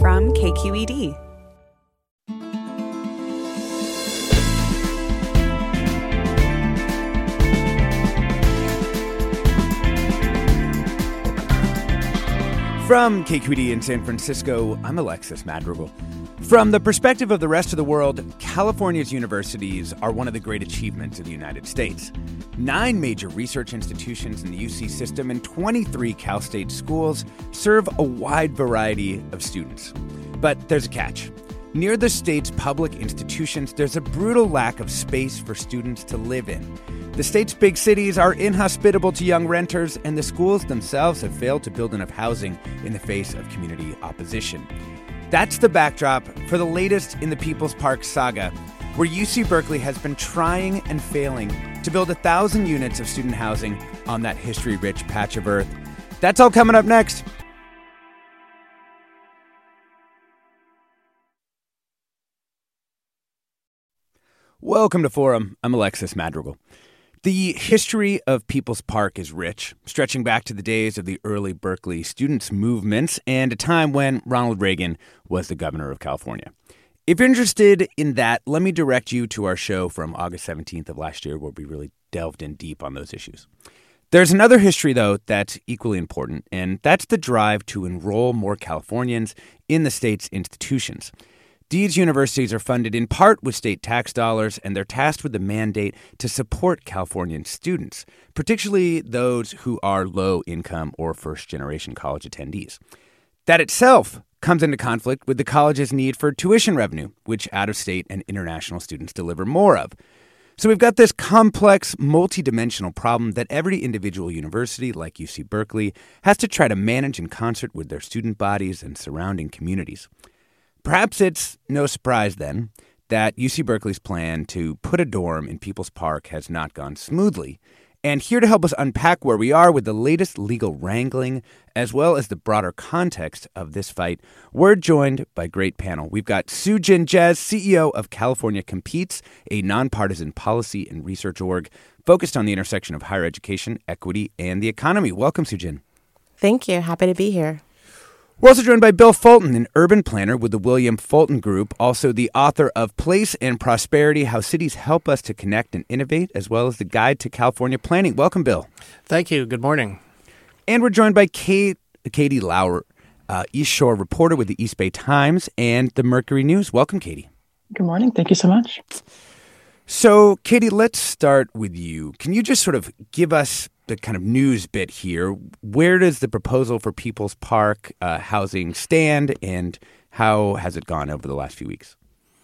From KQED. From KQED in San Francisco, I'm Alexis Madrigal. From the perspective of the rest of the world, California's universities are one of the great achievements of the United States. Nine major research institutions in the UC system and 23 Cal State schools serve a wide variety of students. But there's a catch. Near the state's public institutions, there's a brutal lack of space for students to live in. The state's big cities are inhospitable to young renters, and the schools themselves have failed to build enough housing in the face of community opposition. That's the backdrop for the latest in the People's Park saga, where UC Berkeley has been trying and failing to build a thousand units of student housing on that history rich patch of earth. That's all coming up next. Welcome to Forum. I'm Alexis Madrigal. The history of People's Park is rich, stretching back to the days of the early Berkeley students' movements and a time when Ronald Reagan was the governor of California. If you're interested in that, let me direct you to our show from August 17th of last year, where we really delved in deep on those issues. There's another history, though, that's equally important, and that's the drive to enroll more Californians in the state's institutions. These universities are funded in part with state tax dollars, and they're tasked with the mandate to support Californian students, particularly those who are low income or first generation college attendees. That itself comes into conflict with the college's need for tuition revenue, which out of state and international students deliver more of. So we've got this complex, multidimensional problem that every individual university, like UC Berkeley, has to try to manage in concert with their student bodies and surrounding communities. Perhaps it's no surprise then that UC Berkeley's plan to put a dorm in People's Park has not gone smoothly. And here to help us unpack where we are with the latest legal wrangling, as well as the broader context of this fight, we're joined by a great panel. We've got Sujin Jez, CEO of California Competes, a nonpartisan policy and research org focused on the intersection of higher education, equity, and the economy. Welcome, Sujin. Thank you. Happy to be here. We're also joined by Bill Fulton, an urban planner with the William Fulton Group, also the author of Place and Prosperity How Cities Help Us to Connect and Innovate, as well as the Guide to California Planning. Welcome, Bill. Thank you. Good morning. And we're joined by Kate, Katie Lauer, uh, East Shore reporter with the East Bay Times and the Mercury News. Welcome, Katie. Good morning. Thank you so much. So, Katie, let's start with you. Can you just sort of give us the kind of news bit here. Where does the proposal for People's Park uh, housing stand, and how has it gone over the last few weeks?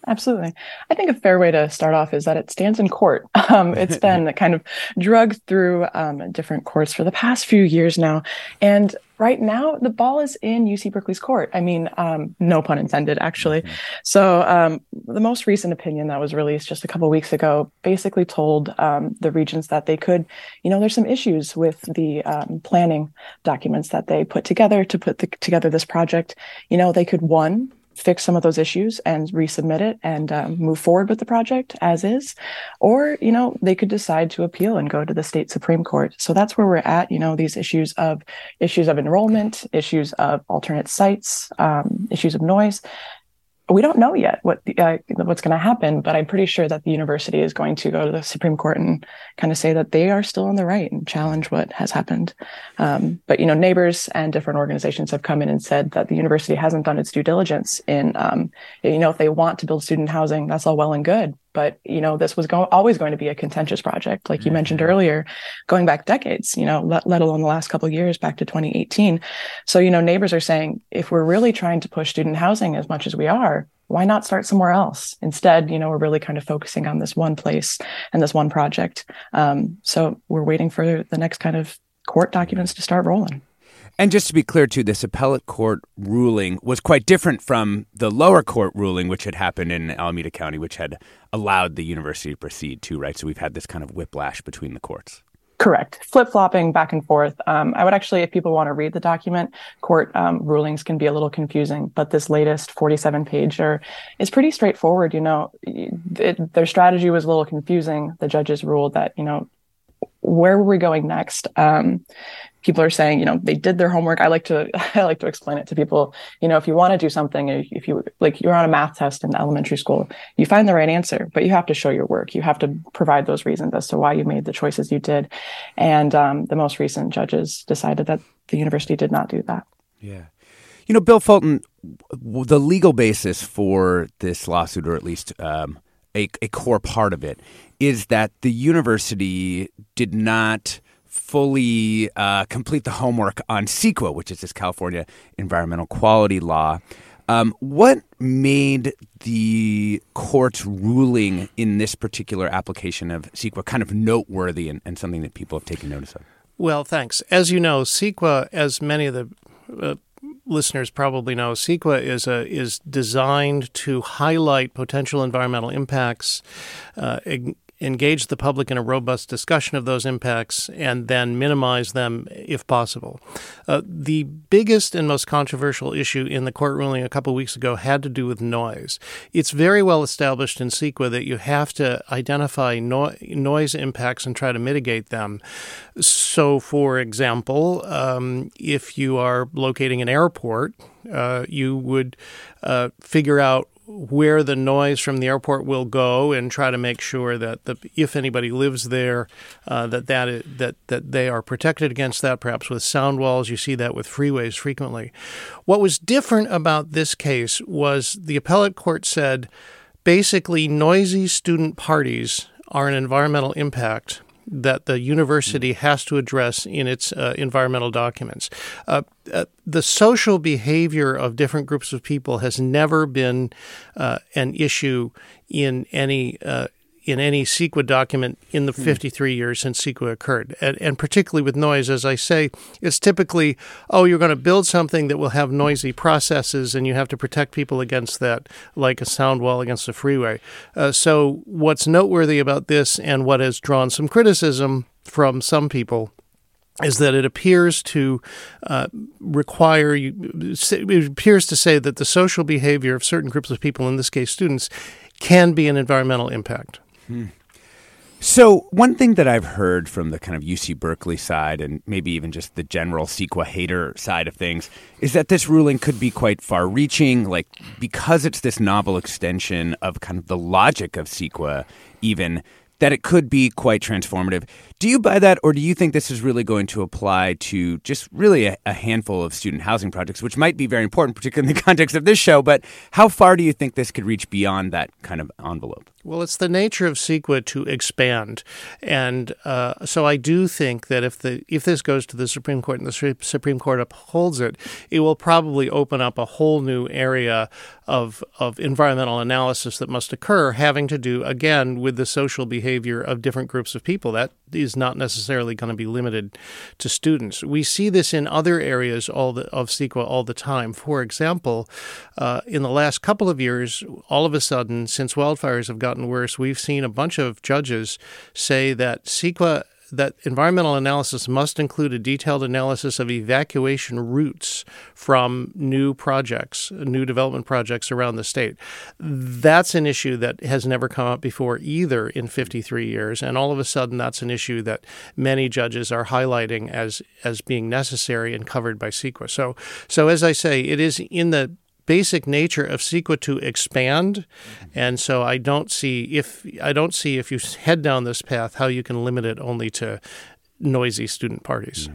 Absolutely. I think a fair way to start off is that it stands in court. Um, it's been kind of drugged through um, different courts for the past few years now. And right now, the ball is in UC Berkeley's court. I mean, um, no pun intended, actually. Mm-hmm. So, um, the most recent opinion that was released just a couple weeks ago basically told um, the regents that they could, you know, there's some issues with the um, planning documents that they put together to put the, together this project. You know, they could, one, fix some of those issues and resubmit it and um, move forward with the project as is. Or you know they could decide to appeal and go to the state supreme court. So that's where we're at you know these issues of issues of enrollment issues of alternate sites um, issues of noise we don't know yet what the, uh, what's going to happen, but I'm pretty sure that the university is going to go to the Supreme Court and kind of say that they are still on the right and challenge what has happened. Um, but you know, neighbors and different organizations have come in and said that the university hasn't done its due diligence in, um, you know, if they want to build student housing, that's all well and good, but you know this was go- always going to be a contentious project like you mm-hmm. mentioned earlier going back decades you know let, let alone the last couple of years back to 2018 so you know neighbors are saying if we're really trying to push student housing as much as we are why not start somewhere else? Instead you know we're really kind of focusing on this one place and this one project. Um, so we're waiting for the next kind of court documents to start rolling and just to be clear, too, this appellate court ruling was quite different from the lower court ruling, which had happened in Alameda County, which had allowed the university to proceed, too, right? So we've had this kind of whiplash between the courts. Correct. Flip flopping back and forth. Um, I would actually, if people want to read the document, court um, rulings can be a little confusing, but this latest 47 pager is pretty straightforward. You know, it, their strategy was a little confusing. The judges ruled that, you know, where were we going next? Um, people are saying, you know, they did their homework. I like to, I like to explain it to people. You know, if you want to do something, if you like, you're on a math test in elementary school, you find the right answer, but you have to show your work. You have to provide those reasons as to why you made the choices you did. And um, the most recent judges decided that the university did not do that. Yeah. You know, Bill Fulton, the legal basis for this lawsuit, or at least um, a, a core part of it, is that the university did not fully uh, complete the homework on CEQA, which is this California environmental quality law. Um, what made the court's ruling in this particular application of CEQA kind of noteworthy and, and, something that people have taken notice of? Well, thanks. As you know, CEQA, as many of the uh, listeners probably know, CEQA is a is designed to highlight potential environmental impacts, uh, engage the public in a robust discussion of those impacts, and then minimize them if possible. Uh, the biggest and most controversial issue in the court ruling a couple weeks ago had to do with noise. It's very well established in CEQA that you have to identify no- noise impacts and try to mitigate them. So, for example, um, if you are locating an airport, uh, you would uh, figure out where the noise from the airport will go and try to make sure that the, if anybody lives there, uh, that that, is, that that they are protected against that. Perhaps with sound walls, you see that with freeways frequently. What was different about this case was the appellate court said basically noisy student parties are an environmental impact that the university has to address in its uh, environmental documents. Uh, uh, the social behavior of different groups of people has never been uh, an issue in any uh, in any CEQA document in the hmm. 53 years since CEQA occurred. And, and, particularly with noise, as I say, it's typically, oh, you're going to build something that will have noisy processes and you have to protect people against that, like a sound wall against a freeway. Uh, so, what's noteworthy about this and what has drawn some criticism from some people is that it appears to uh, require it appears to say that the social behavior of certain groups of people, in this case students, can be an environmental impact. Hmm. So, one thing that I've heard from the kind of UC Berkeley side and maybe even just the general CEQA hater side of things is that this ruling could be quite far reaching, like because it's this novel extension of kind of the logic of CEQA, even that it could be quite transformative. Do you buy that, or do you think this is really going to apply to just really a, a, handful of student housing projects, which might be very important, particularly in the context of this show? But how far do you think this could reach beyond that kind of envelope? Well, it's the nature of CEQA to expand, and uh, so I do think that if the if this goes to the Supreme Court and the Supreme Court upholds it, it will probably open up a whole new area of of environmental analysis that must occur, having to do again with the social behavior of different groups of people. That is not necessarily going to be limited to students. We see this in other areas all the, of CEQA all the time. For example, uh, in the last couple of years, all of a sudden, since wildfires have gotten worse, we've seen a bunch of judges say that CEQA that environmental analysis must include a detailed analysis of evacuation routes from new projects, new development projects around the state. That's an issue that has never come up before either in 53 years, and all of a sudden that's an issue that many judges are highlighting as as being necessary and covered by CEQA. So so as I say, it is in the basic nature of CEQA to expand, and so I don't see if I don't see if you head down this path how you can limit it only to noisy student parties.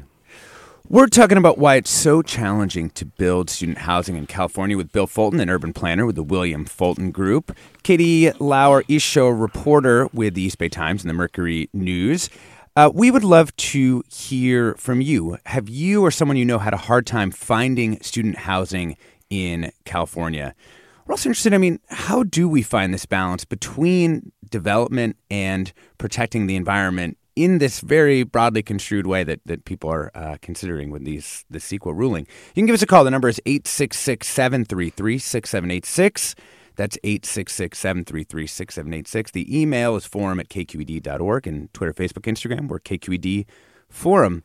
We're talking about why it's so challenging to build student housing in California with Bill Fulton, an urban planner with the William Fulton Group, Katie Lauer, East Shore reporter with the East Bay Times and the Mercury News. Uh, we would love to hear from you. Have you or someone you know had a hard time finding student housing in California? We're also interested, I mean, how do we find this balance between development and protecting the environment in this very broadly construed way that, that people are uh, considering with these the CEQA ruling. You can give us a call. The number is 866 733 6786. That's 866 733 6786. The email is forum at kqed.org and Twitter, Facebook, Instagram. We're KQED Forum.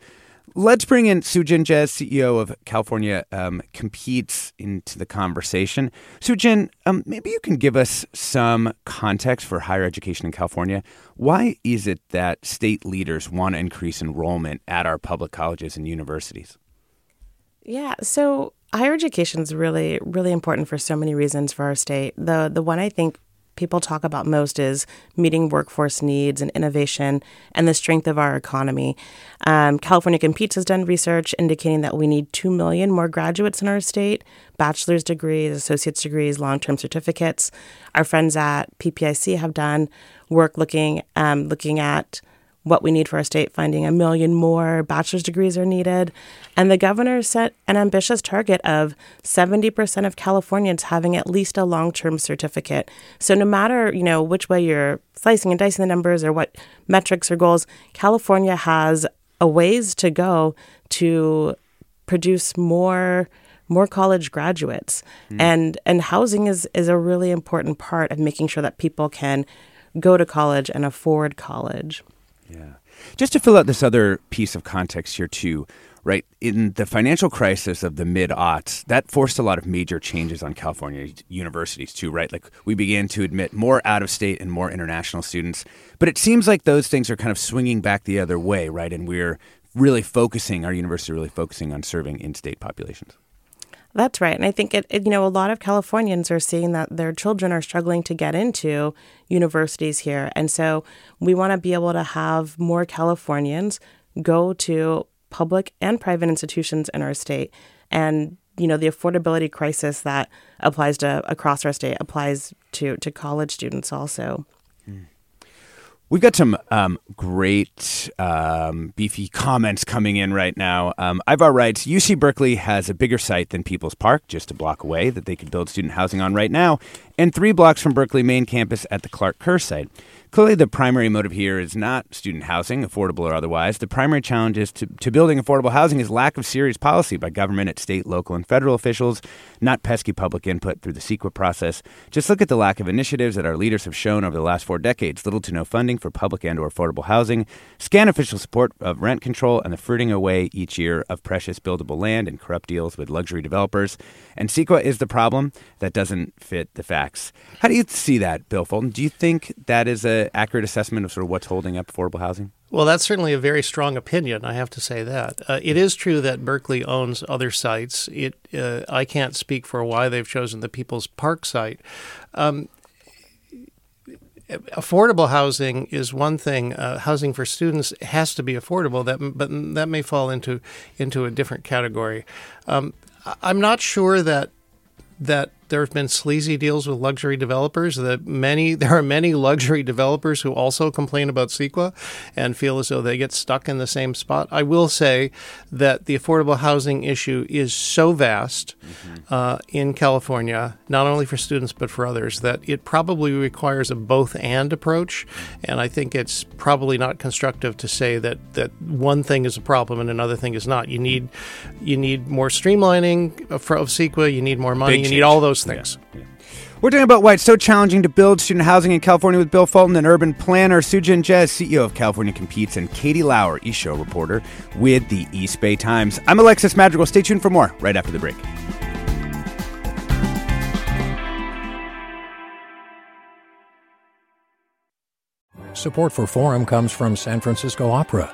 Let's bring in Sujin Jez, CEO of California um, Competes, into the conversation. Sujin, um, maybe you can give us some context for higher education in California. Why is it that state leaders want to increase enrollment at our public colleges and universities? Yeah, so higher education is really, really important for so many reasons for our state. The the one I think people talk about most is meeting workforce needs and innovation and the strength of our economy. Um, California Competes has done research indicating that we need 2 million more graduates in our state bachelor's degrees, associate's degrees, long term certificates. Our friends at PPIC have done work looking, um, looking at what we need for our state, finding a million more bachelor's degrees are needed. And the governor set an ambitious target of 70% of Californians having at least a long-term certificate. So no matter, you know, which way you're slicing and dicing the numbers or what metrics or goals, California has a ways to go to produce more more college graduates. Mm. And and housing is is a really important part of making sure that people can go to college and afford college. Yeah. Just to fill out this other piece of context here, too, right? In the financial crisis of the mid aughts, that forced a lot of major changes on California universities, too, right? Like we began to admit more out of state and more international students. But it seems like those things are kind of swinging back the other way, right? And we're really focusing, our university really focusing on serving in state populations. That's right. And I think it, it, you know, a lot of Californians are seeing that their children are struggling to get into universities here. And so we want to be able to have more Californians go to public and private institutions in our state. And, you know, the affordability crisis that applies to across our state applies to, to college students also. Hmm. We've got some um, great um, beefy comments coming in right now. Um, Ivar writes UC Berkeley has a bigger site than People's Park, just a block away, that they could build student housing on right now, and three blocks from Berkeley main campus at the Clark Kerr site. Clearly, the primary motive here is not student housing, affordable or otherwise. The primary challenge is to, to building affordable housing is lack of serious policy by government at state, local, and federal officials, not pesky public input through the CEQA process. Just look at the lack of initiatives that our leaders have shown over the last four decades. Little to no funding for public and or affordable housing, scan official support of rent control, and the fruiting away each year of precious buildable land and corrupt deals with luxury developers. And CEQA is the problem that doesn't fit the facts. How do you see that, Bill Fulton? Do you think that is an accurate assessment of sort of what's holding up affordable housing? Well, that's certainly a very strong opinion. I have to say that uh, it is true that Berkeley owns other sites. It uh, I can't speak for why they've chosen the People's Park site. Um, affordable housing is one thing. Uh, housing for students has to be affordable. That, but that may fall into into a different category. Um, I'm not sure that that there have been sleazy deals with luxury developers. That many there are many luxury developers who also complain about CEQA and feel as though they get stuck in the same spot. I will say that the affordable housing issue is so vast mm-hmm. uh, in California, not only for students but for others, that it probably requires a both and approach. And I think it's probably not constructive to say that that one thing is a problem and another thing is not. You need you need more streamlining of, of CEQA. You need more money. Big you change. need all those those things. Yeah, yeah. We're talking about why it's so challenging to build student housing in California with Bill Fulton, an urban planner, Sujin Jez, CEO of California Competes, and Katie Lauer, East Show reporter with the East Bay Times. I'm Alexis Madrigal. Stay tuned for more right after the break. Support for Forum comes from San Francisco Opera.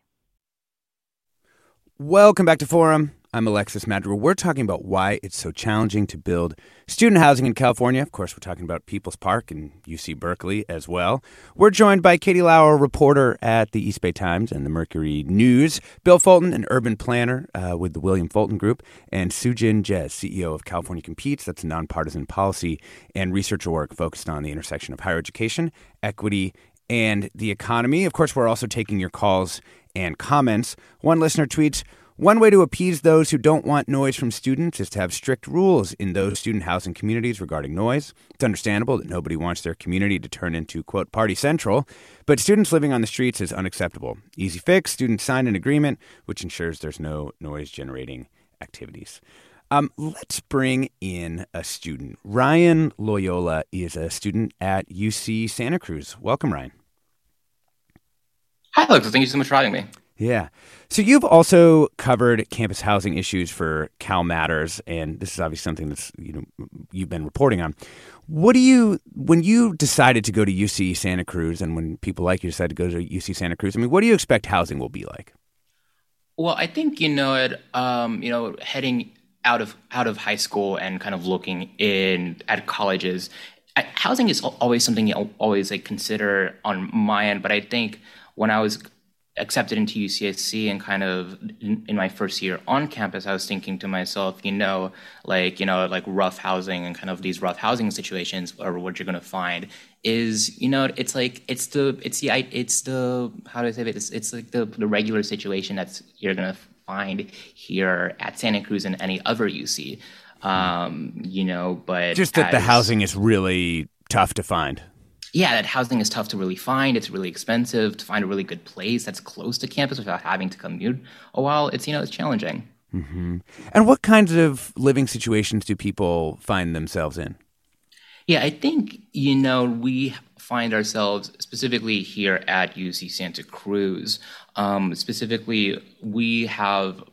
Welcome back to Forum. I'm Alexis Madrigal. We're talking about why it's so challenging to build student housing in California. Of course, we're talking about People's Park and UC Berkeley as well. We're joined by Katie Lauer, reporter at the East Bay Times and the Mercury News, Bill Fulton, an urban planner uh, with the William Fulton Group, and Sujin Jez, CEO of California Competes. That's a nonpartisan policy and research work focused on the intersection of higher education, equity, and the economy. Of course, we're also taking your calls and comments. One listener tweets, one way to appease those who don't want noise from students is to have strict rules in those student housing communities regarding noise. It's understandable that nobody wants their community to turn into, quote, party central, but students living on the streets is unacceptable. Easy fix students sign an agreement which ensures there's no noise generating activities. Um, let's bring in a student. Ryan Loyola is a student at UC Santa Cruz. Welcome, Ryan. Hi, Alex. Thank you so much for having me. Yeah. So you've also covered campus housing issues for Cal Matters, and this is obviously something that's you know you've been reporting on. What do you when you decided to go to UC Santa Cruz, and when people like you decided to go to UC Santa Cruz? I mean, what do you expect housing will be like? Well, I think you know it. Um, you know, heading out of out of high school and kind of looking in at colleges, housing is always something you always like consider on my end. But I think when I was accepted into UCSC and kind of in, in, my first year on campus, I was thinking to myself, you know, like, you know, like rough housing and kind of these rough housing situations are what you're going to find is, you know, it's like, it's the, it's the, it's the, how do I say it? It's, it's like the, the regular situation that's you're going to find here at Santa Cruz and any other UC. Um, you know, but just that as, the housing is really tough to find yeah, that housing is tough to really find. It's really expensive to find a really good place that's close to campus without having to commute a while. It's you know it's challenging. Mm-hmm. And what kinds of living situations do people find themselves in? Yeah, I think you know we find ourselves specifically here at UC Santa Cruz. Um, specifically, we have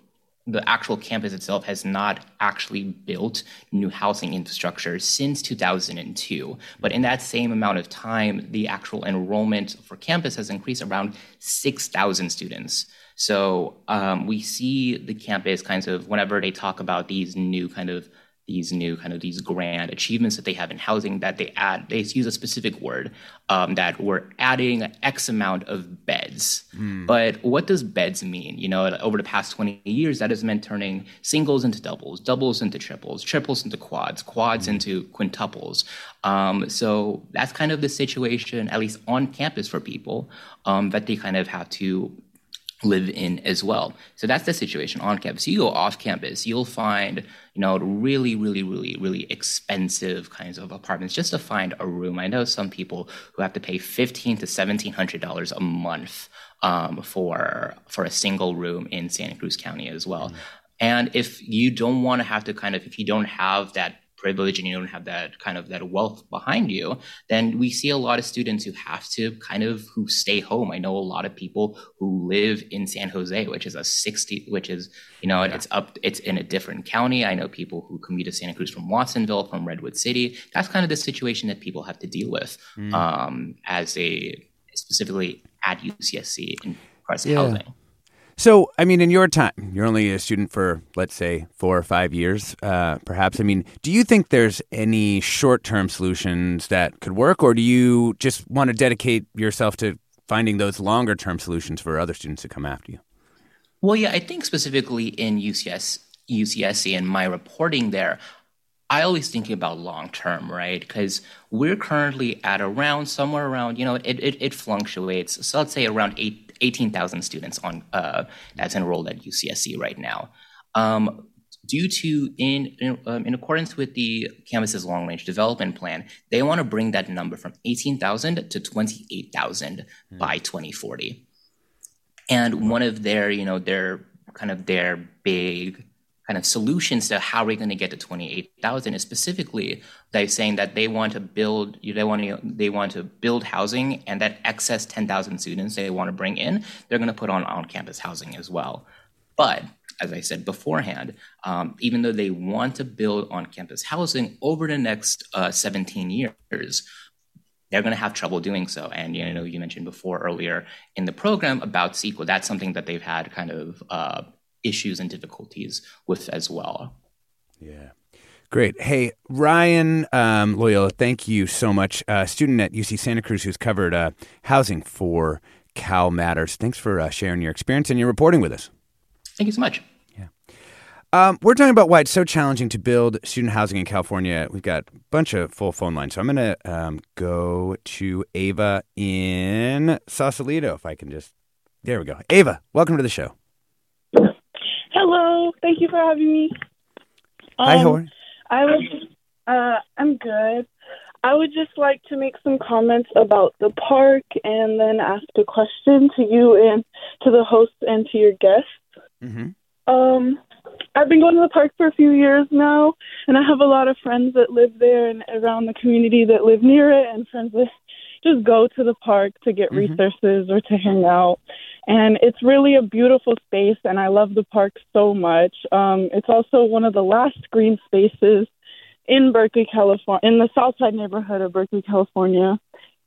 the actual campus itself has not actually built new housing infrastructure since 2002. But in that same amount of time, the actual enrollment for campus has increased around 6,000 students. So um, we see the campus kind of, whenever they talk about these new kind of these new kind of these grand achievements that they have in housing that they add they use a specific word um, that we're adding x amount of beds mm. but what does beds mean you know over the past 20 years that has meant turning singles into doubles doubles into triples triples into quads quads mm. into quintuples um, so that's kind of the situation at least on campus for people um, that they kind of have to live in as well. So that's the situation on campus. You go off campus, you'll find, you know, really, really, really, really expensive kinds of apartments just to find a room. I know some people who have to pay fifteen to seventeen hundred dollars a month um, for for a single room in Santa Cruz County as well. Mm. And if you don't want to have to kind of, if you don't have that privilege and you don't have that kind of that wealth behind you then we see a lot of students who have to kind of who stay home i know a lot of people who live in san jose which is a 60 which is you know yeah. it's up it's in a different county i know people who commute to santa cruz from watsonville from redwood city that's kind of the situation that people have to deal with mm. um, as a specifically at ucsc in to yeah. housing so, I mean, in your time, you're only a student for, let's say, four or five years, uh, perhaps. I mean, do you think there's any short term solutions that could work, or do you just want to dedicate yourself to finding those longer term solutions for other students to come after you? Well, yeah, I think specifically in UCS UCSC and my reporting there, I always thinking about long term, right? Because we're currently at around somewhere around, you know, it, it, it fluctuates. So let's say around eight, 18,000 students on uh, that's enrolled at UCSC right now. Um, due to in in, um, in, accordance with the campus's long range development plan, they want to bring that number from 18,000 to 28,000 mm. by 2040. And one of their, you know, their kind of their big kind of solutions to how we're going to get to 28,000 is specifically they're saying that they want to build they want to they want to build housing and that excess 10,000 students they want to bring in they're going to put on on campus housing as well but as I said beforehand, um, even though they want to build on campus housing over the next uh, 17 years, they're going to have trouble doing so. And you know, you mentioned before earlier in the program about CEQA, that's something that they've had kind of uh, issues and difficulties with as well. Yeah. Great. Hey, Ryan um, Loyola, thank you so much. Uh, student at UC Santa Cruz who's covered uh, housing for Cal Matters. Thanks for uh, sharing your experience and your reporting with us. Thank you so much. Yeah. Um, we're talking about why it's so challenging to build student housing in California. We've got a bunch of full phone lines. So I'm going to um, go to Ava in Sausalito, if I can just. There we go. Ava, welcome to the show. Hello. Thank you for having me. Um, Hi, how I was. Uh, I'm good. I would just like to make some comments about the park and then ask a question to you and to the host and to your guests. Mm-hmm. Um, I've been going to the park for a few years now, and I have a lot of friends that live there and around the community that live near it, and friends that just go to the park to get mm-hmm. resources or to hang out. And it's really a beautiful space, and I love the park so much. Um, it's also one of the last green spaces in Berkeley, California, in the Southside neighborhood of Berkeley, California.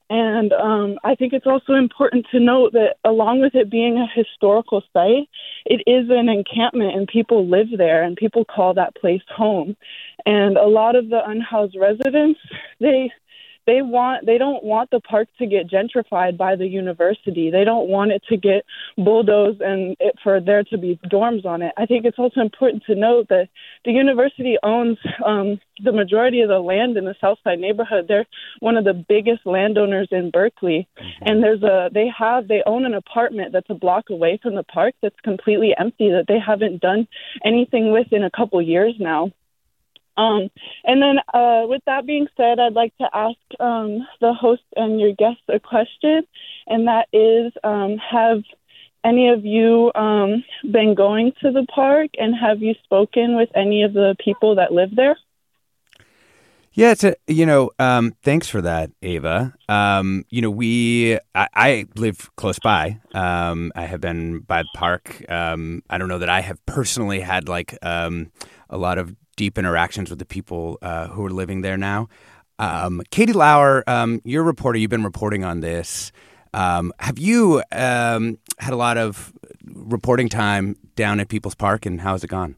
And um, I think it's also important to note that along with it being a historical site, it is an encampment and people live there and people call that place home. And a lot of the unhoused residents, they they want they don't want the park to get gentrified by the university. They don't want it to get bulldozed and it, for there to be dorms on it. I think it's also important to note that the university owns um, the majority of the land in the South Side neighborhood. They're one of the biggest landowners in Berkeley, mm-hmm. and there's a they have they own an apartment that's a block away from the park that's completely empty that they haven't done anything with in a couple years now. Um, and then, uh, with that being said, I'd like to ask um, the host and your guests a question, and that is um, Have any of you um, been going to the park, and have you spoken with any of the people that live there? Yeah, it's a, you know, um, thanks for that, Ava. Um, you know, we, I, I live close by. Um, I have been by the park. Um, I don't know that I have personally had like um, a lot of deep interactions with the people uh, who are living there now. Um, Katie Lauer, um, you're a reporter. You've been reporting on this. Um, have you um, had a lot of reporting time down at People's Park, and how has it gone?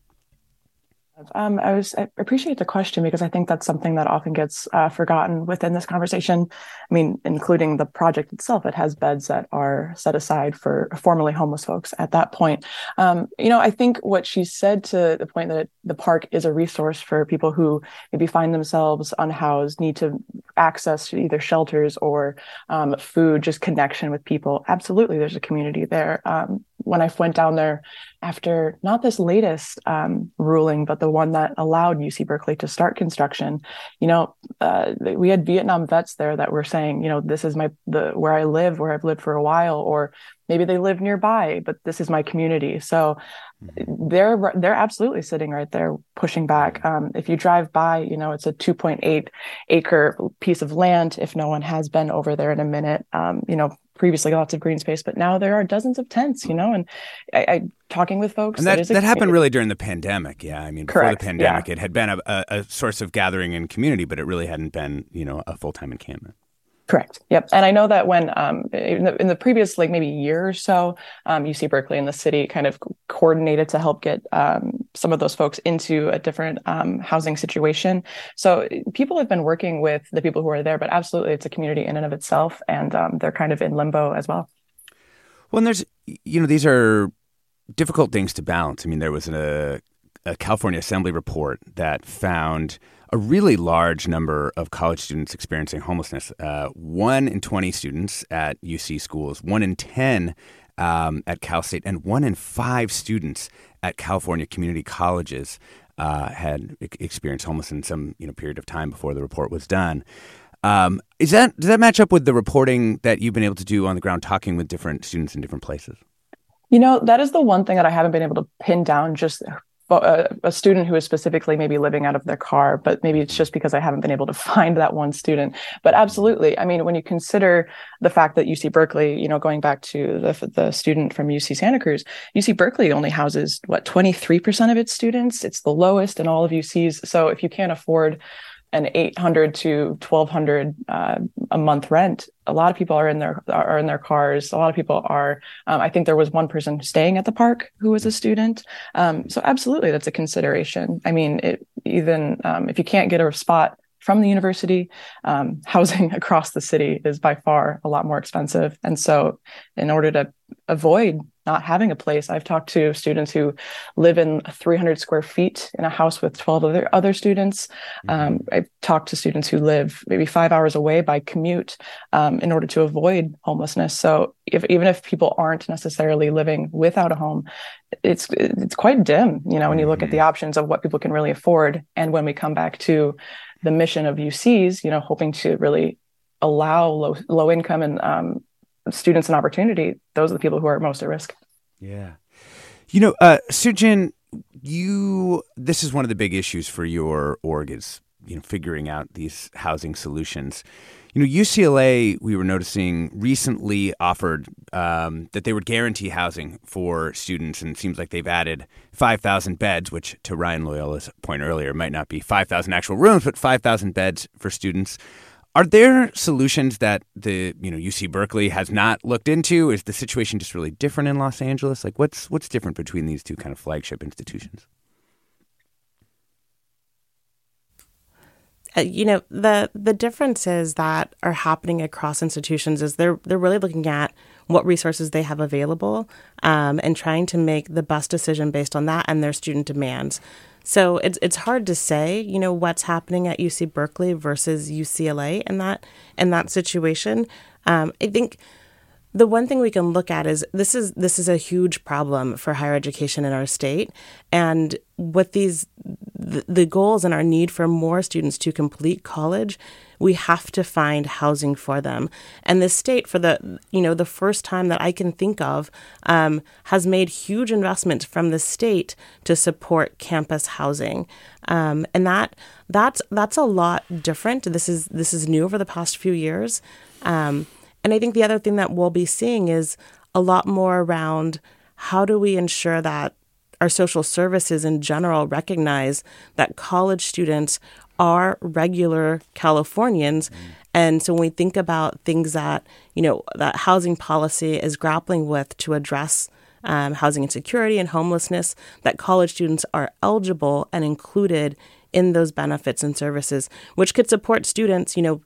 Um, I was I appreciate the question because I think that's something that often gets uh, forgotten within this conversation. I mean, including the project itself, it has beds that are set aside for formerly homeless folks. At that point, um, you know, I think what she said to the point that it, the park is a resource for people who maybe find themselves unhoused, need to access to either shelters or um, food, just connection with people. Absolutely, there's a community there. Um, when I went down there after not this latest um, ruling, but the one that allowed UC Berkeley to start construction, you know, uh, we had Vietnam vets there that were saying, you know, this is my the where I live, where I've lived for a while, or maybe they live nearby, but this is my community. So mm-hmm. they're they're absolutely sitting right there pushing back. Um, if you drive by, you know, it's a 2.8 acre piece of land. If no one has been over there in a minute, um, you know, previously lots of green space, but now there are dozens of tents, you know, and I, I talking with folks. And that, that, that happened really during the pandemic. Yeah. I mean, before Correct. the pandemic, yeah. it had been a, a, a, source of gathering and community, but it really hadn't been, you know, a full time encampment. Correct. Yep. And I know that when um, in, the, in the previous like maybe year or so, um, UC Berkeley and the city kind of coordinated to help get um, some of those folks into a different um, housing situation. So people have been working with the people who are there, but absolutely, it's a community in and of itself, and um, they're kind of in limbo as well. Well, and there's you know these are difficult things to balance. I mean, there was a a California Assembly report that found a really large number of college students experiencing homelessness. Uh, one in 20 students at UC schools, one in 10 um, at Cal State, and one in five students at California community colleges uh, had experienced homelessness in some you know period of time before the report was done. Um, is that does that match up with the reporting that you've been able to do on the ground, talking with different students in different places? You know, that is the one thing that I haven't been able to pin down just a, a, student who is specifically maybe living out of their car, but maybe it's just because I haven't been able to find that one student. But absolutely, I mean, when you consider the fact that UC Berkeley, you know, going back to the the student from UC Santa Cruz, UC Berkeley only houses what twenty three percent of its students. It's the lowest in all of UCs. So if you can't afford an 800 to 1200 uh, a month rent. A lot of people are in their are in their cars. A lot of people are um, i think there was one person staying at the park who was a student. Um, so absolutely that's a consideration. I mean it, even um, if you can't get a spot from the university um, housing across the city is by far a lot more expensive. And so in order to avoid not having a place. I've talked to students who live in 300 square feet in a house with 12 other other students. Mm-hmm. Um, I've talked to students who live maybe five hours away by commute um, in order to avoid homelessness. So if, even if people aren't necessarily living without a home, it's it's quite dim. You know, when you look mm-hmm. at the mm-hmm. options of what people can really afford, and when we come back to the mission of UCs, you know, hoping to really allow low low income and um, students an opportunity, those are the people who are most at risk. Yeah. You know, uh, Sujin, you this is one of the big issues for your org is you know figuring out these housing solutions. You know, UCLA, we were noticing recently offered um, that they would guarantee housing for students, and it seems like they've added 5,000 beds, which to Ryan Loyola's point earlier might not be 5,000 actual rooms, but 5,000 beds for students. Are there solutions that the you know UC Berkeley has not looked into? Is the situation just really different in Los Angeles? Like what's what's different between these two kind of flagship institutions? Uh, you know the the differences that are happening across institutions is they're they're really looking at what resources they have available um, and trying to make the best decision based on that and their student demands. So it's it's hard to say, you know, what's happening at UC Berkeley versus UCLA in that in that situation. Um, I think the one thing we can look at is this is this is a huge problem for higher education in our state, and with these the, the goals and our need for more students to complete college we have to find housing for them. And the state, for the you know the first time that I can think of, um, has made huge investments from the state to support campus housing, um, and that that's that's a lot different. This is this is new over the past few years, um, and I think the other thing that we'll be seeing is a lot more around how do we ensure that our social services in general recognize that college students are regular Californians. Mm. And so when we think about things that, you know, that housing policy is grappling with to address um, housing insecurity and homelessness, that college students are eligible and included in those benefits and services, which could support students, you know,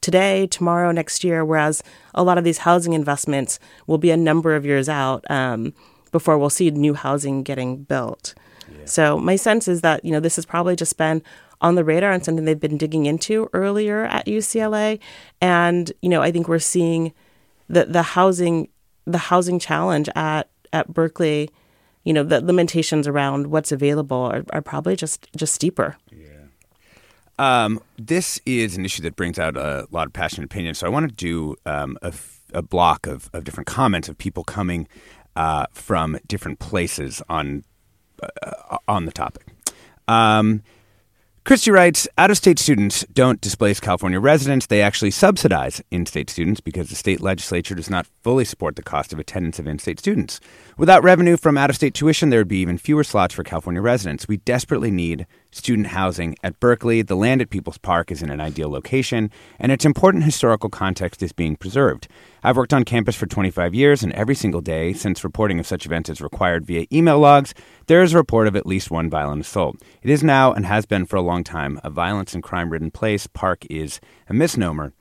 today, tomorrow, next year, whereas a lot of these housing investments will be a number of years out um, before we'll see new housing getting built. Yeah. So my sense is that, you know, this has probably just been on the radar and something they've been digging into earlier at UCLA. And, you know, I think we're seeing the, the housing the housing challenge at, at Berkeley, you know, the limitations around what's available are, are probably just just steeper. Yeah. Um, this is an issue that brings out a lot of passionate opinion. So I want to do um, a, a, block of, of different comments of people coming uh, from different places on uh, on the topic. Um, Christy writes Out of state students don't displace California residents. They actually subsidize in state students because the state legislature does not fully support the cost of attendance of in state students. Without revenue from out of state tuition, there would be even fewer slots for California residents. We desperately need student housing at Berkeley. The land at People's Park is in an ideal location, and its important historical context is being preserved. I've worked on campus for 25 years, and every single day since reporting of such events is required via email logs, there is a report of at least one violent assault. It is now, and has been for a long time, a violence and crime ridden place. Park is a misnomer.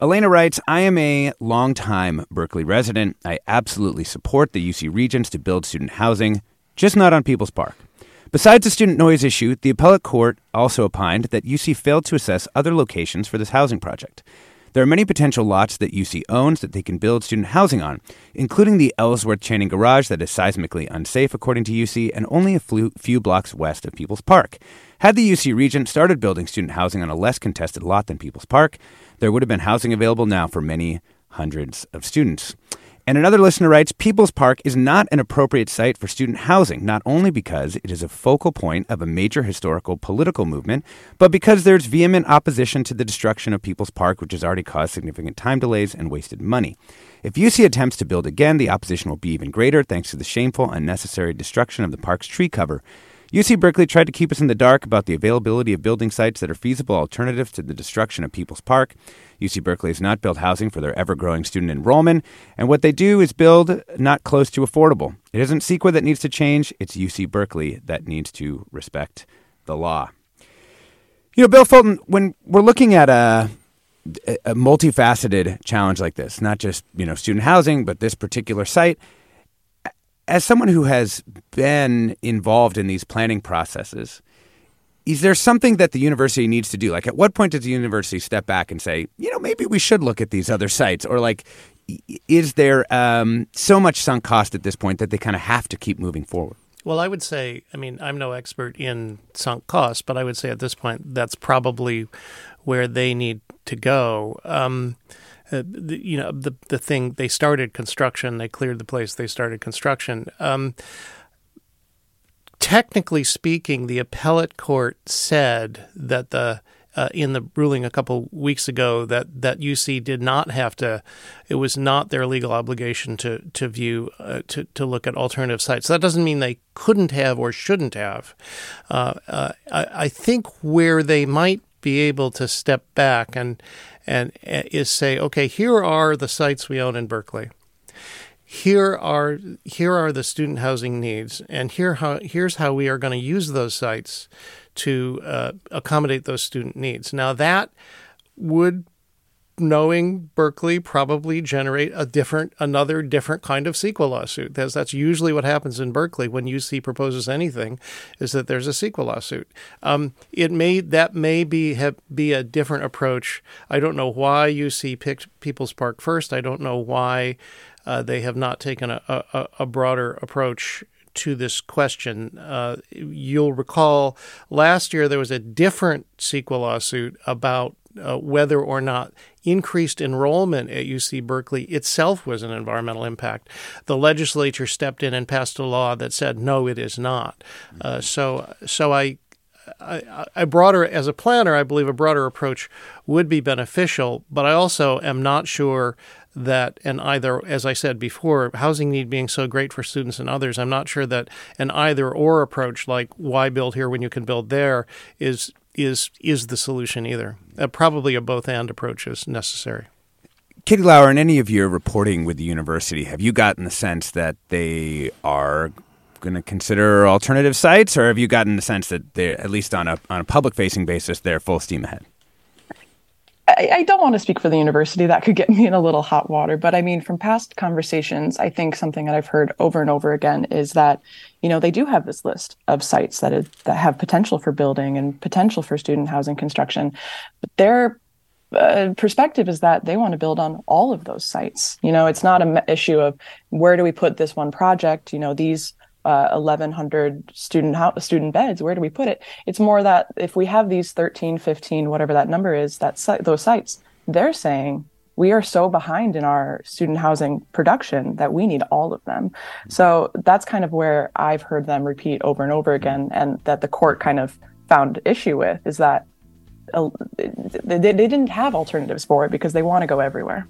Elena writes, I am a longtime Berkeley resident. I absolutely support the UC Regents to build student housing, just not on People's Park. Besides the student noise issue, the appellate court also opined that UC failed to assess other locations for this housing project. There are many potential lots that UC owns that they can build student housing on, including the Ellsworth Channing Garage that is seismically unsafe, according to UC, and only a few blocks west of People's Park. Had the UC Regent started building student housing on a less contested lot than People's Park, there would have been housing available now for many hundreds of students. And another listener writes People's Park is not an appropriate site for student housing, not only because it is a focal point of a major historical political movement, but because there's vehement opposition to the destruction of People's Park, which has already caused significant time delays and wasted money. If UC attempts to build again, the opposition will be even greater thanks to the shameful, unnecessary destruction of the park's tree cover. UC Berkeley tried to keep us in the dark about the availability of building sites that are feasible alternatives to the destruction of People's Park. UC Berkeley has not built housing for their ever growing student enrollment, and what they do is build not close to affordable. It isn't CEQA that needs to change, it's UC Berkeley that needs to respect the law. You know, Bill Fulton, when we're looking at a, a multifaceted challenge like this, not just, you know, student housing, but this particular site, as someone who has been involved in these planning processes, is there something that the university needs to do? Like, at what point does the university step back and say, you know, maybe we should look at these other sites? Or, like, is there um, so much sunk cost at this point that they kind of have to keep moving forward? Well, I would say, I mean, I'm no expert in sunk cost, but I would say at this point that's probably where they need to go. Um, uh, the, you know, the the thing they started construction, they cleared the place, they started construction. Um, technically speaking, the appellate court said that the uh, in the ruling a couple weeks ago that that UC did not have to. It was not their legal obligation to to view uh, to to look at alternative sites. That doesn't mean they couldn't have or shouldn't have. Uh, uh I, I think where they might be able to step back and and uh, is say, okay, here are the sites we own in Berkeley here are here are the student housing needs, and here how here's how we are going to use those sites to uh, accommodate those student needs. Now that would knowing Berkeley probably generate a different another different kind of CEQA lawsuit. That's that's usually what happens in Berkeley when UC proposes anything, is that there's a CEQA lawsuit. Um, it may that may be have, be a different approach. I don't know why UC picked People's Park first. I don't know why uh, they have not taken a, a, a broader approach to this question. Uh, you'll recall last year there was a different CEQA lawsuit about uh, whether or not increased enrollment at UC Berkeley itself was an environmental impact. The legislature stepped in and passed a law that said no, it is not. Uh, so, so I. I, I broader as a planner, I believe a broader approach would be beneficial, but I also am not sure that an either, as I said before, housing need being so great for students and others, I'm not sure that an either or approach like why build here when you can build there is is is the solution either. Uh, probably a both and approach is necessary. Katie Lauer, in any of your reporting with the university, have you gotten the sense that they are going to consider alternative sites, or have you gotten the sense that they're at least on a on a public facing basis they're full steam ahead? I, I, don't want to speak for the university. That could get me in a little hot water. But I mean, from past conversations, I think something that I've heard over and over again is that, you know, they do have this list of sites that, is, that have potential for building and potential for student housing construction. But their uh, perspective is that they want to build on all of those sites. You know, it's not an issue of where do we put this one project. You know, these uh, 1100 student house, student beds. Where do we put it? It's more that if we have these 13 15 whatever that number is that si- those sites they're saying we are so behind in our student housing production that we need all of them. So that's kind of where i've heard them repeat over and over again and that the court kind of found issue with is that uh, they, they didn't have alternatives for it because they want to go everywhere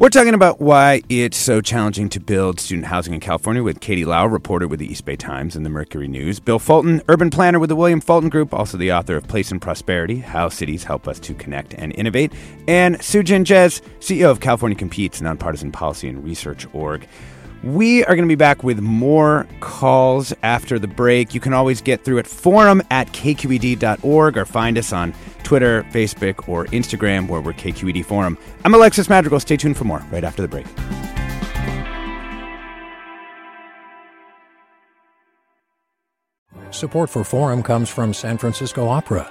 we're talking about why it's so challenging to build student housing in California with Katie Lauer, reporter with the East Bay Times and the Mercury News. Bill Fulton, urban planner with the William Fulton Group, also the author of Place and Prosperity How Cities Help Us to Connect and Innovate. And Sujin Jez, CEO of California Competes, nonpartisan policy and research org. We are going to be back with more calls after the break. You can always get through at forum at kqed.org or find us on Twitter, Facebook, or Instagram where we're KQED Forum. I'm Alexis Madrigal. Stay tuned for more right after the break. Support for Forum comes from San Francisco Opera.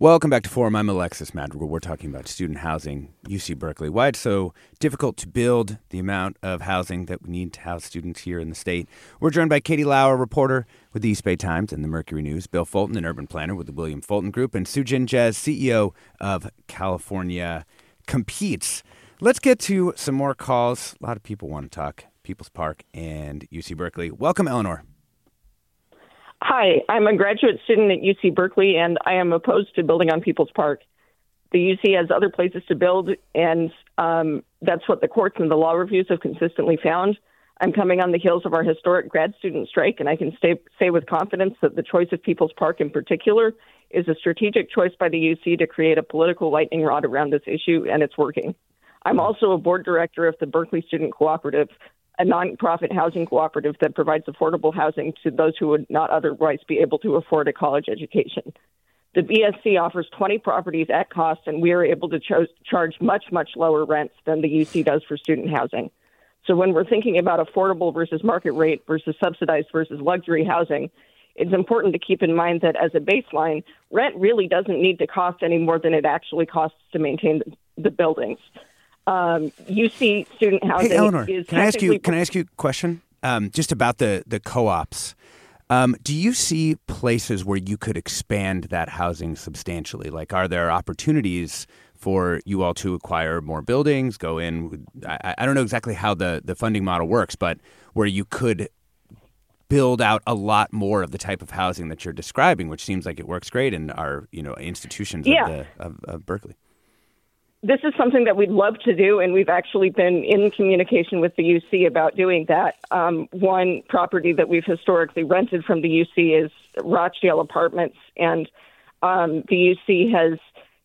Welcome back to Forum. I'm Alexis Madrigal. We're talking about student housing, UC Berkeley. Why it's so difficult to build the amount of housing that we need to house students here in the state. We're joined by Katie Lauer, reporter with the East Bay Times and the Mercury News, Bill Fulton, an urban planner with the William Fulton Group, and Sujin Jez, CEO of California Competes. Let's get to some more calls. A lot of people want to talk People's Park and UC Berkeley. Welcome, Eleanor. Hi, I'm a graduate student at UC Berkeley, and I am opposed to building on People's Park. The UC has other places to build, and um, that's what the courts and the law reviews have consistently found. I'm coming on the heels of our historic grad student strike, and I can stay, say with confidence that the choice of People's Park in particular is a strategic choice by the UC to create a political lightning rod around this issue, and it's working. I'm also a board director of the Berkeley Student Cooperative, a nonprofit housing cooperative that provides affordable housing to those who would not otherwise be able to afford a college education. The BSC offers 20 properties at cost, and we are able to cho- charge much, much lower rents than the UC does for student housing. So when we're thinking about affordable versus market rate versus subsidized versus luxury housing, it's important to keep in mind that as a baseline, rent really doesn't need to cost any more than it actually costs to maintain the, the buildings um, UC student housing hey, Eleanor, is can I ask you? Can I ask you a question? Um, just about the the co-ops. Um, do you see places where you could expand that housing substantially? Like, are there opportunities for you all to acquire more buildings? Go in. I, I don't know exactly how the the funding model works, but where you could build out a lot more of the type of housing that you're describing, which seems like it works great in our you know institutions yeah. of, the, of, of Berkeley this is something that we'd love to do, and we've actually been in communication with the UC about doing that. Um, one property that we've historically rented from the UC is Rochdale Apartments, and um, the UC has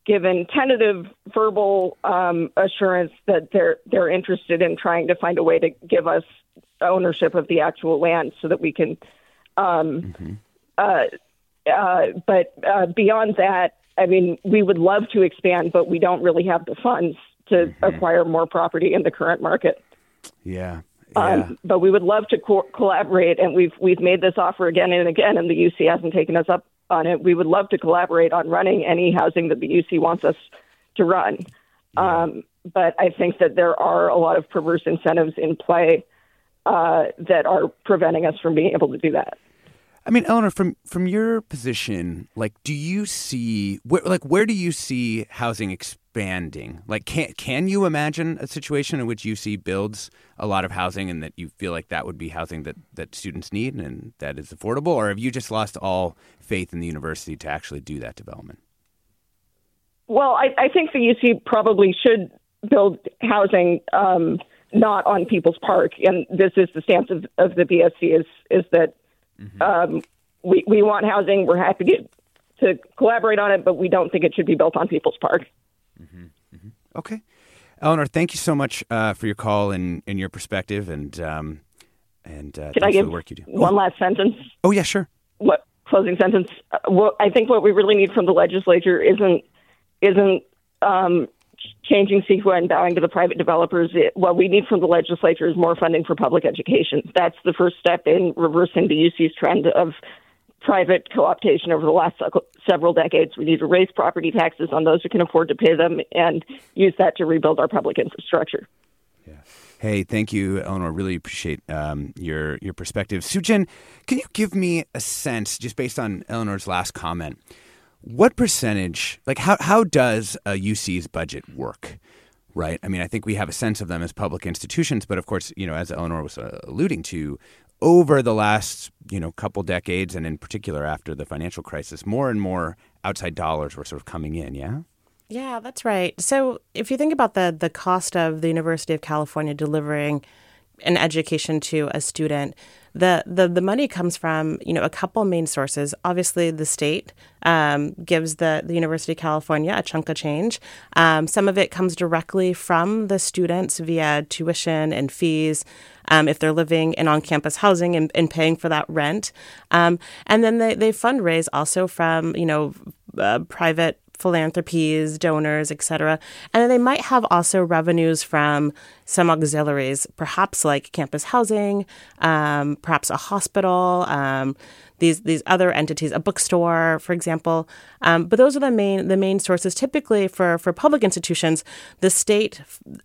given tentative verbal um, assurance that they're they're interested in trying to find a way to give us ownership of the actual land so that we can. Um, mm-hmm. uh, uh, but uh, beyond that, I mean, we would love to expand, but we don't really have the funds to mm-hmm. acquire more property in the current market. Yeah. Um, yeah. Um, but we would love to co- collaborate, and we've we've made this offer again and again, and the UC hasn't taken us up on it. We would love to collaborate on running any housing that the UC wants us to run. Yeah. Um, but I think that there are a lot of perverse incentives in play uh, that are preventing us from being able to do that. I mean, Eleanor, from from your position, like, do you see where, like, where do you see housing expanding? Like, can can you imagine a situation in which UC builds a lot of housing, and that you feel like that would be housing that that students need and that is affordable, or have you just lost all faith in the university to actually do that development? Well, I, I think the UC probably should build housing. Um, not on People's Park, and this is the stance of, of the BSC is is that Mm-hmm. Um, we we want housing. We're happy to to collaborate on it, but we don't think it should be built on People's Park. Mm-hmm. Mm-hmm. Okay, Eleanor, thank you so much uh, for your call and, and your perspective, and um, and uh, can I give the work you do. One last sentence. Oh yeah, sure. What closing sentence? Uh, what I think what we really need from the legislature isn't isn't um, changing CEQA and bowing to the private developers. It, what we need from the legislature is more funding for public education. That's the first step in reversing the UC's trend of private co-optation over the last several decades. We need to raise property taxes on those who can afford to pay them and use that to rebuild our public infrastructure. Yeah. Hey, thank you, Eleanor. Really appreciate um, your your perspective. Sujin, can you give me a sense, just based on Eleanor's last comment? What percentage, like how, how does a UC's budget work? Right. I mean, I think we have a sense of them as public institutions, but of course, you know, as Eleanor was uh, alluding to, over the last you know couple decades, and in particular after the financial crisis, more and more outside dollars were sort of coming in. Yeah. Yeah, that's right. So if you think about the the cost of the University of California delivering an education to a student, the, the the money comes from you know a couple main sources. Obviously, the state um, gives the the University of California a chunk of change. Um, some of it comes directly from the students via tuition and fees. Um, if they're living in on campus housing and, and, paying for that rent. Um, and then they, they fundraise also from, you know, uh, private philanthropies, donors, etc. And they might have also revenues from some auxiliaries, perhaps like campus housing, um, perhaps a hospital, um, these these other entities, a bookstore, for example. Um, but those are the main the main sources. Typically, for for public institutions, the state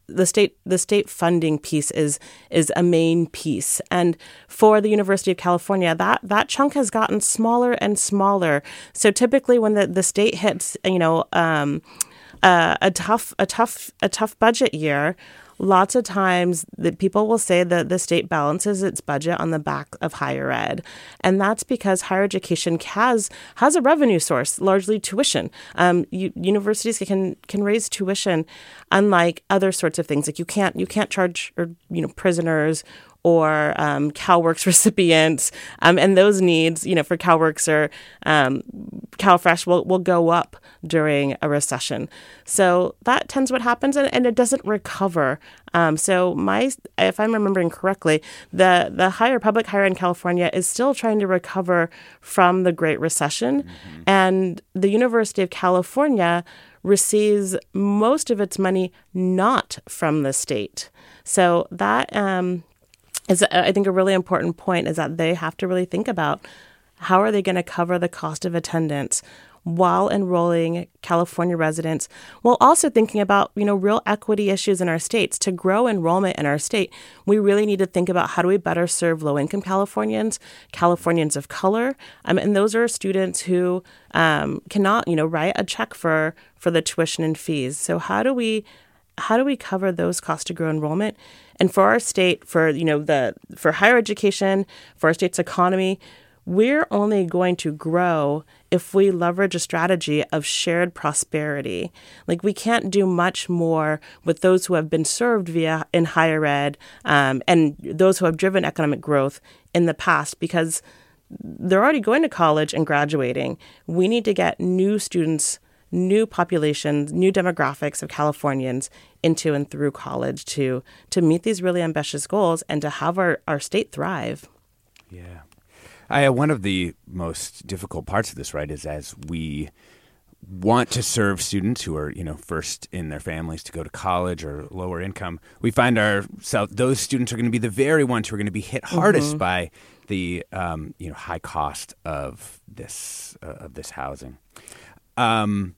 the state the state funding piece is is a main piece, and for the University of California, that that chunk has gotten smaller and smaller. So typically, when the the state hits, you know. Um, uh, a tough, a tough, a tough budget year lots of times the people will say that the state balances its budget on the back of higher ed. And that's because higher education has has a revenue source largely tuition. Um, you, universities can can raise tuition unlike other sorts of things. Like you can't you can't charge or you know prisoners or um, CalWORKs recipients, um, and those needs, you know, for CalWORKs or um, CalFresh will, will go up during a recession. So that tends what happens, and, and it doesn't recover. Um, so my, if I'm remembering correctly, the the higher public higher in California is still trying to recover from the Great Recession, mm-hmm. and the University of California receives most of its money not from the state. So that um, is I think a really important point is that they have to really think about how are they going to cover the cost of attendance while enrolling California residents, while also thinking about, you know, real equity issues in our states. To grow enrollment in our state, we really need to think about how do we better serve low-income Californians, Californians of color, um, and those are students who um, cannot, you know, write a check for for the tuition and fees. So how do we how do we cover those costs to grow enrollment? And for our state, for you know the for higher education, for our state's economy, we're only going to grow if we leverage a strategy of shared prosperity. Like we can't do much more with those who have been served via in higher ed um, and those who have driven economic growth in the past because they're already going to college and graduating. We need to get new students new populations, new demographics of Californians into and through college to to meet these really ambitious goals and to have our, our state thrive. Yeah. I, one of the most difficult parts of this, right, is as we want to serve students who are, you know, first in their families to go to college or lower income, we find ourselves those students are going to be the very ones who are going to be hit hardest mm-hmm. by the, um, you know, high cost of this uh, of this housing. Um,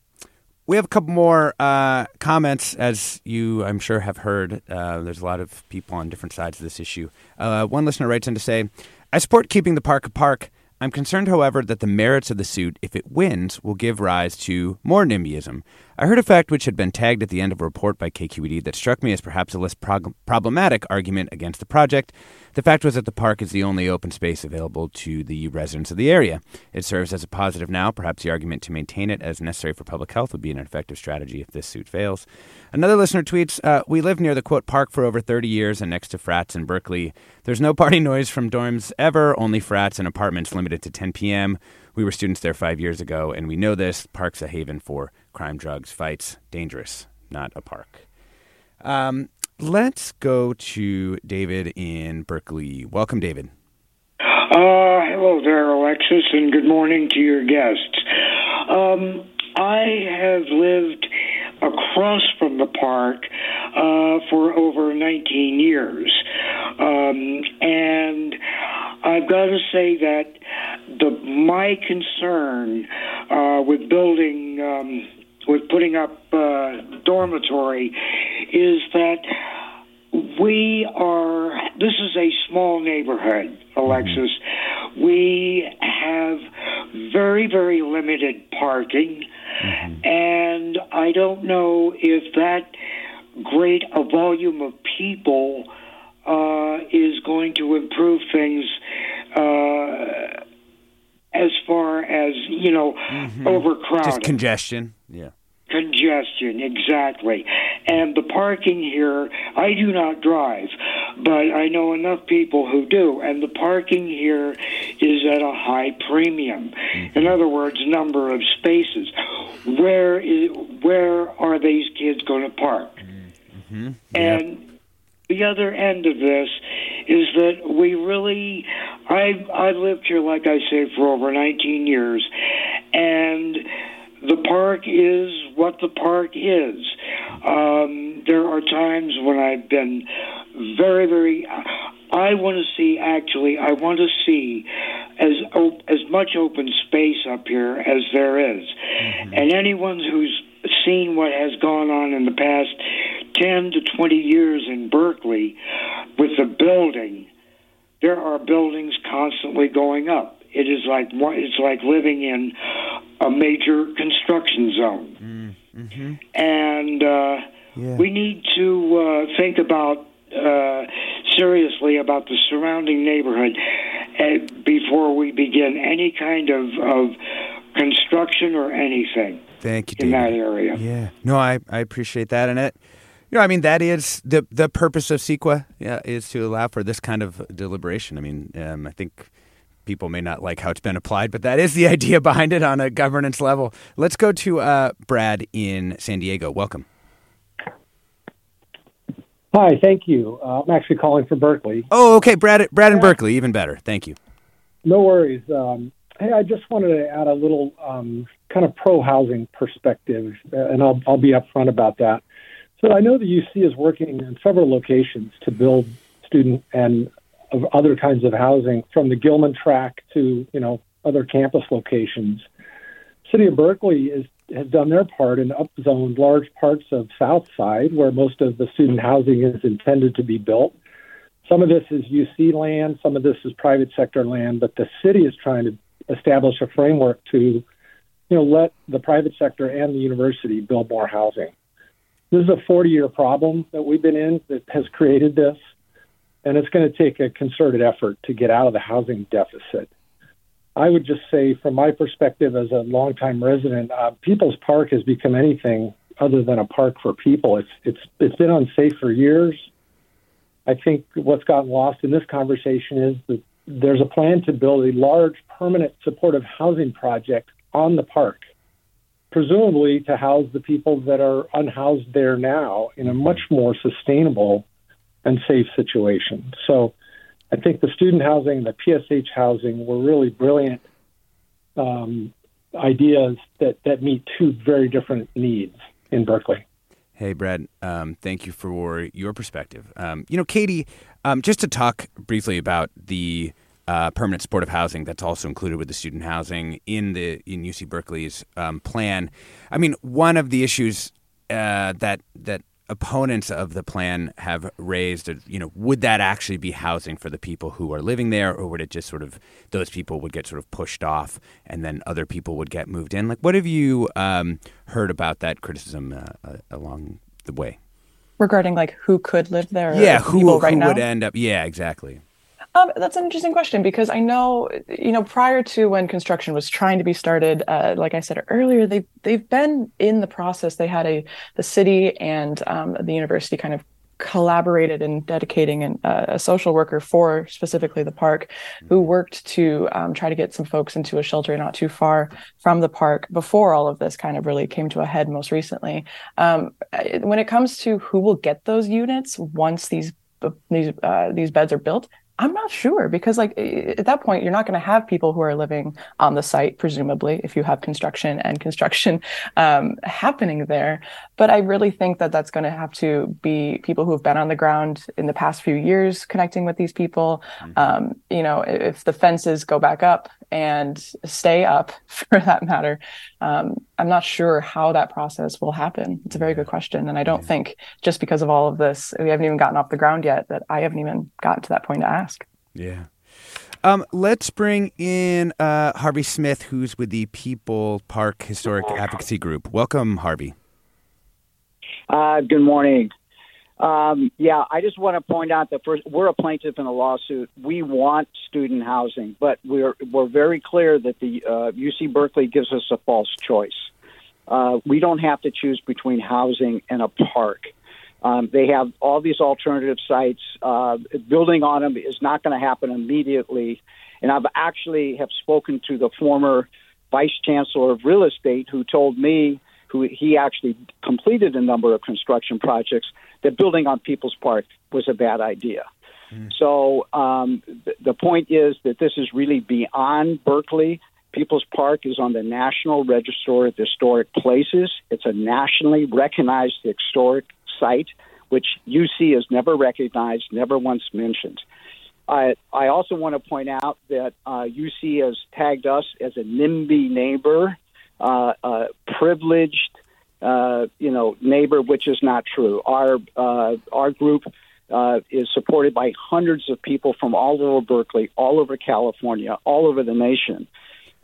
we have a couple more uh, comments, as you, I'm sure, have heard. Uh, there's a lot of people on different sides of this issue. Uh, one listener writes in to say, I support keeping the park a park. I'm concerned, however, that the merits of the suit, if it wins, will give rise to more NIMBYism. I heard a fact which had been tagged at the end of a report by KQED that struck me as perhaps a less prog- problematic argument against the project. The fact was that the park is the only open space available to the residents of the area. It serves as a positive now. Perhaps the argument to maintain it as necessary for public health would be an effective strategy if this suit fails. Another listener tweets uh, We lived near the quote park for over 30 years and next to frats in Berkeley. There's no party noise from dorms ever, only frats and apartments limited to 10 p.m. We were students there five years ago, and we know this. Park's a haven for crime, drugs, fights, dangerous, not a park. Um, let's go to David in Berkeley. Welcome, David. Uh, hello there, Alexis, and good morning to your guests. Um, I have lived across from the park uh, for over 19 years. Um, and I've got to say that the my concern uh, with building um, with putting up uh, dormitory is that we are this is a small neighborhood alexis we have very, very limited parking. Mm-hmm. And I don't know if that great a volume of people uh, is going to improve things uh, as far as, you know, mm-hmm. overcrowding. Just congestion. Yeah. Congestion, exactly. And the parking here, I do not drive, but I know enough people who do. And the parking here is at a high premium. Mm-hmm. In other words, number of spaces. Where is where are these kids going to park? Mm-hmm. And the other end of this is that we really I've I've lived here like I said for over 19 years and the park is what the park is. Um, there are times when I've been very, very. I want to see actually. I want to see as as much open space up here as there is. Mm-hmm. and anyone who's seen what has gone on in the past ten to twenty years in Berkeley with the building, there are buildings constantly going up. It is like it's like living in a major construction zone, mm-hmm. and uh, yeah. we need to uh, think about uh, seriously about the surrounding neighborhood uh, before we begin any kind of, of construction or anything. Thank you, in that area. Yeah, no, I, I appreciate that, and it. You know, I mean, that is the the purpose of CEQA yeah, is to allow for this kind of deliberation. I mean, um, I think people may not like how it's been applied, but that is the idea behind it on a governance level. Let's go to uh, Brad in San Diego. Welcome. Hi, thank you. Uh, I'm actually calling from Berkeley. Oh, okay, Brad. Brad in Berkeley, even better. Thank you. No worries. Um, hey, I just wanted to add a little um, kind of pro housing perspective, uh, and I'll I'll be upfront about that. So I know the UC is working in several locations to build student and of other kinds of housing from the Gilman track to, you know, other campus locations. City of Berkeley is, has done their part and upzoned large parts of South Side where most of the student housing is intended to be built. Some of this is UC land, some of this is private sector land, but the city is trying to establish a framework to, you know, let the private sector and the university build more housing. This is a 40 year problem that we've been in that has created this and it's going to take a concerted effort to get out of the housing deficit. I would just say, from my perspective as a longtime resident, uh, People's Park has become anything other than a park for people. It's it's it's been unsafe for years. I think what's gotten lost in this conversation is that there's a plan to build a large permanent supportive housing project on the park, presumably to house the people that are unhoused there now in a much more sustainable and safe situation. So I think the student housing, and the PSH housing were really brilliant um, ideas that, that meet two very different needs in Berkeley. Hey, Brad, um, thank you for your perspective. Um, you know, Katie, um, just to talk briefly about the uh, permanent supportive housing that's also included with the student housing in the in UC Berkeley's um, plan. I mean, one of the issues uh, that that opponents of the plan have raised, you know, would that actually be housing for the people who are living there, or would it just sort of those people would get sort of pushed off, and then other people would get moved in? Like, what have you um, heard about that criticism uh, uh, along the way? Regarding like who could live there? Yeah, who, right who now? would end up? Yeah, exactly. Um, that's an interesting question because I know, you know, prior to when construction was trying to be started, uh, like I said earlier, they they've been in the process. They had a the city and um, the university kind of collaborated in dedicating an, uh, a social worker for specifically the park who mm-hmm. worked to um, try to get some folks into a shelter not too far from the park before all of this kind of really came to a head most recently um, when it comes to who will get those units once these these uh, these beds are built I'm not sure because, like, at that point, you're not going to have people who are living on the site, presumably, if you have construction and construction um, happening there. But I really think that that's going to have to be people who have been on the ground in the past few years connecting with these people. Mm-hmm. Um, you know, if the fences go back up and stay up for that matter, um, I'm not sure how that process will happen. It's a very good question. And I don't think just because of all of this, we haven't even gotten off the ground yet, that I haven't even gotten to that point to ask. Yeah. Um, let's bring in uh, Harvey Smith, who's with the People Park Historic Advocacy Group. Welcome, Harvey. Uh, good morning. Um, yeah, I just want to point out that first, we're a plaintiff in a lawsuit. We want student housing, but we're we're very clear that the uh, UC Berkeley gives us a false choice. Uh, we don't have to choose between housing and a park. Um, they have all these alternative sites. Uh, building on them is not going to happen immediately. And I've actually have spoken to the former vice chancellor of real estate who told me who he actually completed a number of construction projects that building on People's Park was a bad idea. Mm. So um, th- the point is that this is really beyond Berkeley. People's Park is on the National Register of Historic Places. It's a nationally recognized historic site, which UC has never recognized, never once mentioned. I, I also want to point out that uh, UC has tagged us as a NIMBY neighbor, uh, privileged, uh, you know, neighbor, which is not true. Our uh, our group uh, is supported by hundreds of people from all over Berkeley, all over California, all over the nation.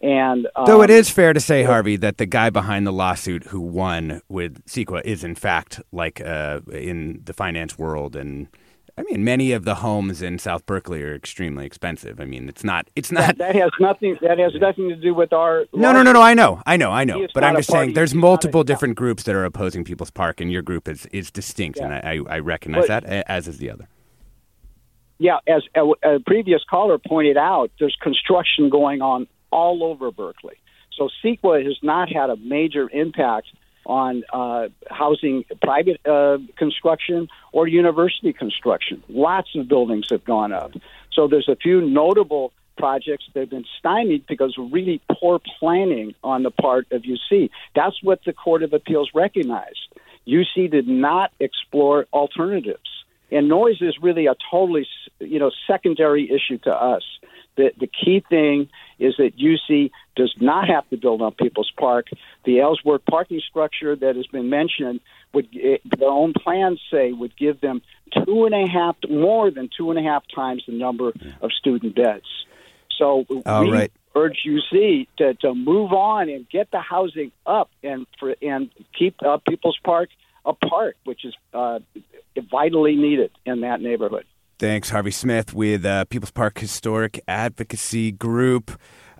And um, though it is fair to say, Harvey, that the guy behind the lawsuit who won with CEQA is in fact like uh, in the finance world and I mean, many of the homes in South Berkeley are extremely expensive. I mean, it's not. It's not. That, that has nothing. That has nothing to do with our. No, no, no, no. I know, I know, I know. But I'm just saying, there's multiple different groups that are opposing People's Park, and your group is is distinct, yeah. and I, I recognize but, that, as is the other. Yeah, as a, a previous caller pointed out, there's construction going on all over Berkeley. So CEQA has not had a major impact on uh, housing, private uh, construction, or university construction. Lots of buildings have gone up. So there's a few notable projects that have been stymied because of really poor planning on the part of UC. That's what the Court of Appeals recognized. UC did not explore alternatives. And noise is really a totally, you know, secondary issue to us. The, the key thing is that UC does not have to build on People's Park. The Ellsworth parking structure that has been mentioned would eh, their own plans say would give them two and a half more than two and a half times the number of student beds. So All we right. urge UC to, to move on and get the housing up and for and keep uh, People's Park a park, which is uh, vitally needed in that neighborhood. Thanks, Harvey Smith with uh, People's Park Historic Advocacy Group.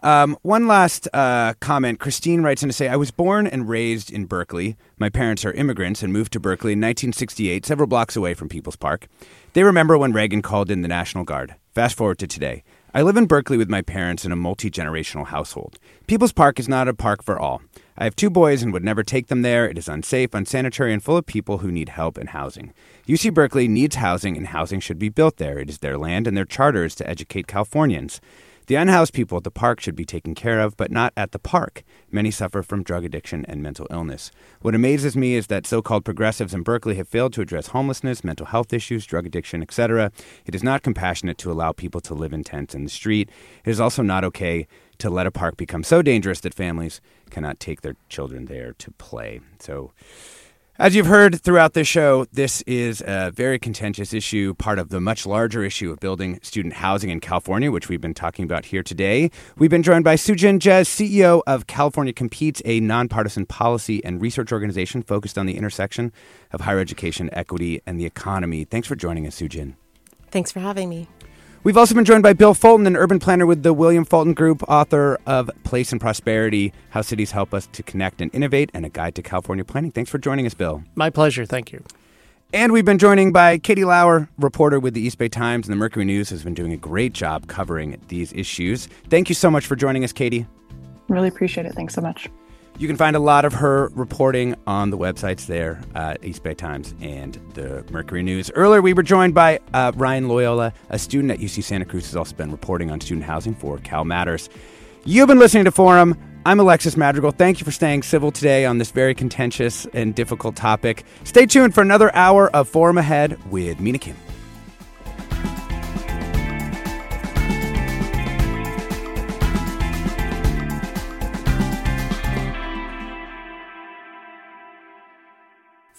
Um, one last uh, comment. Christine writes in to say, I was born and raised in Berkeley. My parents are immigrants and moved to Berkeley in 1968, several blocks away from People's Park. They remember when Reagan called in the National Guard. Fast forward to today. I live in Berkeley with my parents in a multi generational household. People's Park is not a park for all. I have two boys and would never take them there. It is unsafe, unsanitary, and full of people who need help and housing. UC Berkeley needs housing, and housing should be built there. It is their land, and their charter is to educate Californians. The unhoused people at the park should be taken care of, but not at the park. Many suffer from drug addiction and mental illness. What amazes me is that so called progressives in Berkeley have failed to address homelessness, mental health issues, drug addiction, etc. It is not compassionate to allow people to live in tents in the street. It is also not okay to let a park become so dangerous that families cannot take their children there to play. So, as you've heard throughout this show, this is a very contentious issue, part of the much larger issue of building student housing in California, which we've been talking about here today. We've been joined by Sujin Jez, CEO of California Competes, a nonpartisan policy and research organization focused on the intersection of higher education, equity, and the economy. Thanks for joining us, Sujin. Thanks for having me. We've also been joined by Bill Fulton, an urban planner with the William Fulton Group, author of Place and Prosperity How Cities Help Us to Connect and Innovate, and a guide to California planning. Thanks for joining us, Bill. My pleasure. Thank you. And we've been joining by Katie Lauer, reporter with the East Bay Times and the Mercury News, has been doing a great job covering these issues. Thank you so much for joining us, Katie. Really appreciate it. Thanks so much. You can find a lot of her reporting on the websites there, uh, East Bay Times and the Mercury News. Earlier, we were joined by uh, Ryan Loyola, a student at UC Santa Cruz, who's also been reporting on student housing for Cal Matters. You've been listening to Forum. I'm Alexis Madrigal. Thank you for staying civil today on this very contentious and difficult topic. Stay tuned for another hour of Forum Ahead with Mina Kim.